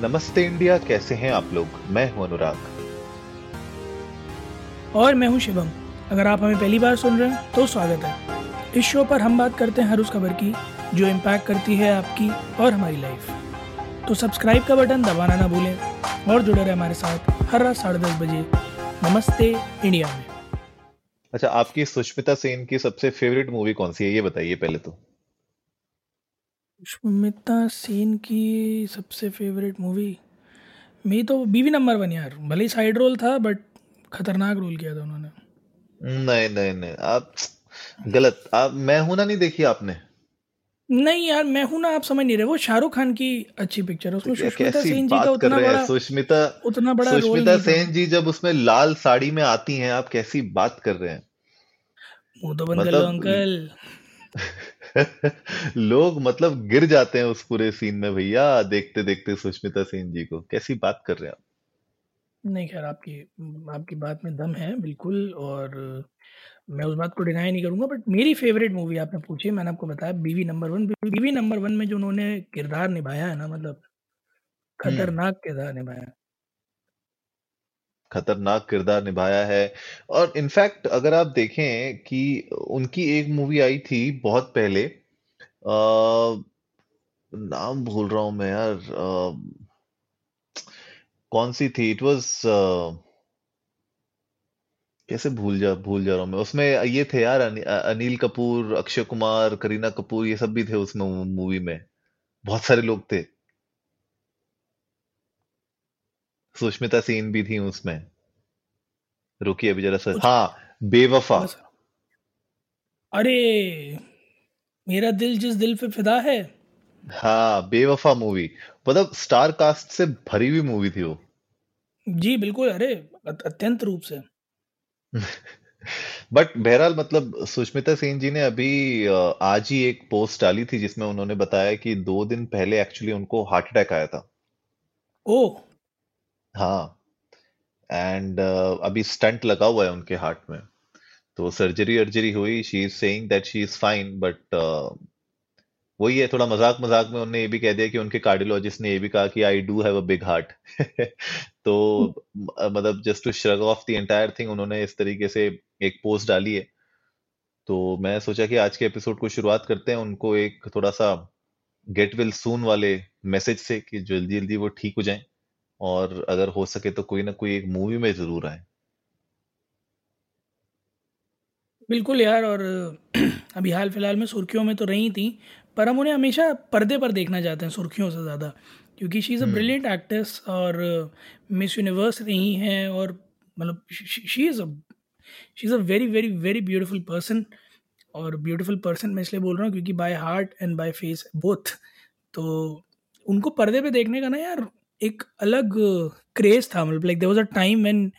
नमस्ते इंडिया कैसे हैं आप लोग? मैं हूँ अनुराग। और मैं हूँ शिवम। अगर आप हमें पहली बार सुन रहे हैं तो स्वागत है। इस शो पर हम बात करते हैं हर उस खबर की जो इम्पैक्ट करती है आपकी और हमारी लाइफ तो सब्सक्राइब का बटन दबाना ना भूलें और जुड़े रहे हमारे साथ हर रात साढ़े दस बजे। नमस्ते इंडिया में। अच्छा आपकी सुष्मिता सेन की सबसे फेवरेट मूवी कौन सी है? ये बताइए पहले तो। सुष्मिता सेन की सबसे फेवरेट मूवी मेरी तो बीवी नंबर वन यार। भले ही साइड रोल था बट खतरनाक रोल किया था उन्होंने। नहीं नहीं नहीं। आप गलत। आप मैं हूँ ना नहीं देखी आपने? नहीं यार मैं हूँ ना आप समझ नहीं रहे। वो शाहरुख खान की अच्छी पिक्चर है। उसमें सुष्मिता सेन जी का उतना बड़ा सुष्मिता उतना बड़ा रोल सुष्मिता सेन जी जब उसमें लाल साड़ी में आती हैं आप कैसी बात कर रहे हैं? मुँह तो बंद कर लो मतलब अंकल लोग मतलब गिर जाते हैं उस पूरे सीन में भैया देखते देखते सुष्मिता सेन जी को। कैसी बात कर रहे हैं आप? नहीं खैर आपकी आपकी बात में दम है बिल्कुल और मैं उस बात को डिनाई नहीं करूँगा बट मेरी फेवरेट मूवी आपने पूछी मैंने आपको बताया Biwi number one Biwi number one में जो उन्होंने किरदार निभाया है ना मतलब हम्म। खतरनाक किरदार निभाया खतरनाक किरदार निभाया है। और इनफैक्ट अगर आप देखें कि उनकी एक मूवी आई थी बहुत पहले आ, नाम भूल रहा हूँ मैं यार अ, कौन सी थी? इट वाज कैसे भूल जा भूल जा रहा हूँ मैं। उसमें ये थे यार अनि, अनिल कपूर अक्षय कुमार करीना कपूर ये सब भी थे उसमें मूवी में। बहुत सारे लोग थे। सुष्मिता सेन भी थी उसमें। रुकिए अभी जरा सा। कुछ हाँ बेवफा। अरे मेरा दिल जिस दिल पे फिदा है। हाँ बेवफा मूवी। मतलब स्टार कास्ट से भरी हुई मूवी थी वो। जी बिल्कुल अरे अत्यंत रूप से। बट बहरहाल मतलब सुष्मिता सेन जी ने अभी आज ही एक पोस्ट डाली थी जिसमें उन्होंने बताया कि दो दिन पहले एक्चुअली उनको हार्ट अटैक आया था। ओ हाँ। एंड अभी स्टंट लगा हुआ है उनके हार्ट में। तो सर्जरी अर्जरी हुई। She is saying that she is fine but वही है, थोड़ा मज़ाक मज़ाक में उन्होंने ये भी कह दिया कि उनके कार्डियोलॉजिस्ट ने ये भी कहा कि I do have a big heart तो मतलब just to shrug off the entire thing उन्होंने इस तरीके से एक पोस्ट डाली है। तो मैं सोचा कि आज के एपिसोड को शुरुआत करते हैं। उनको एक थोड़ा सा गेट विल सून वाले मैसेज से कि जल्दी जल्दी वो ठीक हो जाएँ। और अगर हो सके तो कोई ना कोई एक मूवी में ज़रूर आए। बिल्कुल यार और अभी हाल फ़िलहाल में सुर्खियों में तो रही थी पर हम उन्हें हमेशा पर्दे पर देखना चाहते हैं सुर्खियों से ज़्यादा क्योंकि she is a brilliant actress और मिस यूनिवर्स रही हैं और मतलब she is a she is a very very very beautiful person और ब्यूटीफुल पर्सन मैं इसलिए बोल रहा हूँ क्योंकि by heart and by face both तो उनको पर्दे पे देखने का ना यार एक अलग क्रेज था मतलब like there was a time when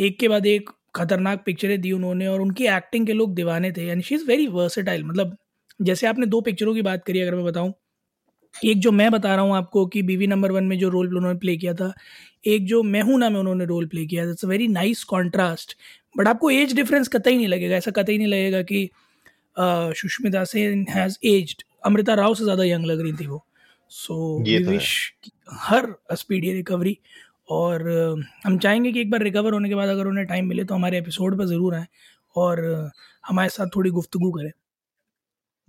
एक के बाद एक खतरनाक पिक्चरें दी उन्होंने और उनकी एक्टिंग के लोग दीवाने थे and she is very versatile मतलब जैसे आपने दो पिक्चरों की बात करी, अगर मैं बताऊँ, एक जो मैं बता रहा हूँ आपको कि बीवी नंबर वन में जो रोल उन्होंने प्ले किया था, एक जो मैं हूँ ना, में उन्होंने रोल प्ले किया था it's a very nice contrast but आपको एज डिफरेंस कतई नहीं लगेगा, ऐसा कतई नहीं लगेगा कि सुष्मिता सेन हैज़ एज्ड अमृता राव से ज़्यादा यंग लग रही थी वो। सो तो विश हर स्पीडी रिकवरी और हम चाहेंगे कि एक बार रिकवर होने के बाद अगर उन्हें टाइम मिले तो हमारे एपिसोड पर ज़रूर आएँ और हमारे साथ थोड़ी गुफ्तगू करें।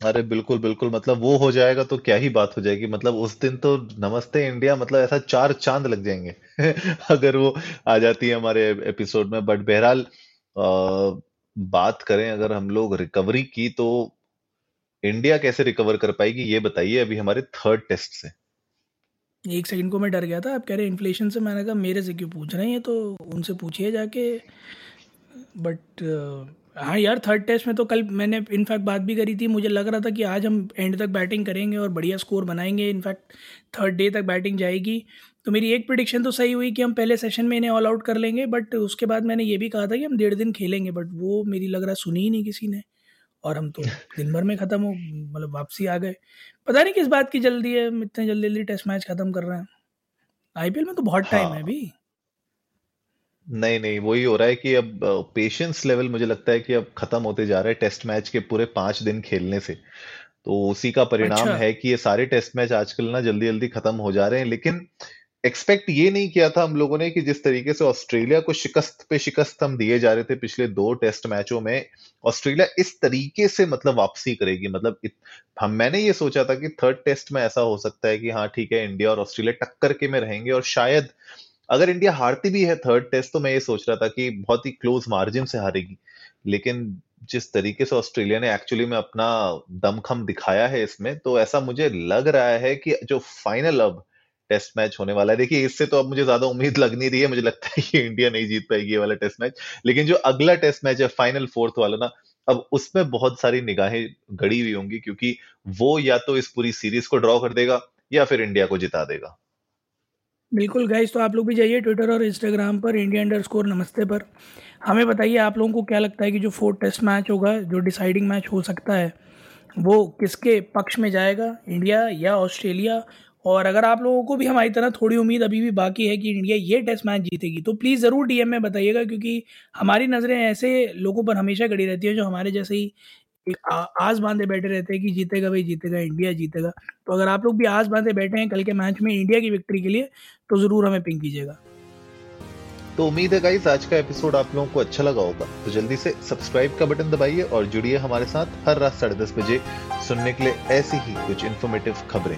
अरे बिल्कुल बिल्कुल मतलब वो हो जाएगा तो क्या ही बात हो जाएगी मतलब उस दिन तो नमस्ते इंडिया मतलब ऐसा चार चाँद लग जाएँगे अगर वो आ जाती है हमारे एपिसोड में बट बहरहाल बात करें अगर हम लोग रिकवरी की तो इंडिया कैसे रिकवर कर पाएगी, ये बताइए अभी हमारे थर्ड टेस्ट से। एक सेकंड को मैं डर गया था। आप कह रहे इन्फ्लेशन से, मैंने कहा, मेरे से क्यों पूछ रहे हैं तो? उनसे पूछिए जाके। बट हाँ यार थर्ड टेस्ट में तो कल मैंने इनफैक्ट बात भी करी थी। मुझे लग रहा था कि आज हम एंड तक बैटिंग करेंगे और बढ़िया स्कोर बनाएँगे। इनफैक्ट थर्ड डे तक बैटिंग जाएगी। तो मेरी एक प्रिडिक्शन तो सही हुई कि हम पहले सेशन में इन्हें ऑल आउट कर लेंगे। बट उसके बाद मैंने ये भी कहा था कि हम डेढ़ दिन खेलेंगे। बट वो मेरी लग रहा सुनी ही नहीं किसी ने। और हम तो दिन भर में ख़त्म हो मतलब वापसी आ गए। पता नहीं किस बात की जल्दी है हम इतने जल्दी जल्दी टेस्ट मैच ख़त्म कर रहे हैं। आईपीएल में तो बहुत टाइम है हाँ अभी। नहीं नहीं वही हो रहा है कि अब पेशेंस लेवल मुझे लगता है कि अब खत्म होते जा रहा है टेस्ट मैच के पूरे पाँच दिन खेलने से। तो उसी का परिणाम अच्छा। है कि ये सारे टेस्ट मैच आजकल ना जल्दी जल्दी खत्म हो जा रहे हैं लेकिन एक्सपेक्ट ये नहीं किया था हम लोगों ने कि जिस तरीके से ऑस्ट्रेलिया को शिकस्त पे शिकस्त हम दिए जा रहे थे पिछले दो टेस्ट मैचों में, ऑस्ट्रेलिया इस तरीके से मतलब वापसी करेगी। मतलब हम, मैंने ये सोचा था कि थर्ड टेस्ट में ऐसा हो सकता है कि हाँ ठीक है, इंडिया और ऑस्ट्रेलिया टक्कर के में रहेंगे और शायद अगर इंडिया हारती भी है थर्ड टेस्ट तो मैं ये सोच रहा था कि बहुत ही क्लोज मार्जिन से हारेगी। लेकिन जिस तरीके से ऑस्ट्रेलिया ने एक्चुअली में अपना दमखम दिखाया है इसमें तो ऐसा मुझे लग रहा है कि जो फाइनल अब टेस्ट मैच होने वाला है। देखिए, इससे तो अब मुझे ज़्यादा उम्मीद लग नहीं रही है, मुझे लगता है कि इंडिया नहीं जीत पाएगी ये वाला टेस्ट मैच। लेकिन जो अगला टेस्ट मैच है फाइनल फोर्थ वाला ना, अब उसमें बहुत सारी निगाहें गड़ी हुई होंगी, क्योंकि वो या तो इस पूरी सीरीज़ को ड्रॉ कर देगा या फिर इंडिया को जिता देगा। बिल्कुल गाइस तो आप लोग भी जाइए ट्विटर और इंस्टाग्राम पर इंडिया अंडर स्कोर नमस्ते पर। हमें बताइए आप लोगों को क्या लगता है कि जो फोर्थ टेस्ट मैच होगा, जो डिसाइडिंग मैच हो सकता है, वो किसके पक्ष में जाएगा, इंडिया या ऑस्ट्रेलिया? और अगर आप लोगों को भी हमारी तरह थोड़ी उम्मीद अभी भी बाकी है कि इंडिया ये टेस्ट मैच जीतेगी तो प्लीज़ ज़रूर डीएम में बताइएगा, क्योंकि हमारी नज़रें ऐसे लोगों पर हमेशा गड़ी रहती है जो हमारे जैसे ही आस बांधे बैठे रहते हैं कि जीतेगा भाई, जीतेगा, इंडिया जीतेगा। तो अगर आप लोग भी आस बांधे बैठे हैं कल के मैच में इंडिया की विक्ट्री के लिए तो ज़रूर हमें पिंक कीजिएगा। तो उम्मीद है गाइस आज का एपिसोड आप लोगों को अच्छा लगा होगा। तो जल्दी से सब्सक्राइब का बटन दबाइए और जुड़िए हमारे साथ हर रात साढ़े दस बजे सुनने के लिए ऐसी ही कुछ इन्फॉर्मेटिव खबरें।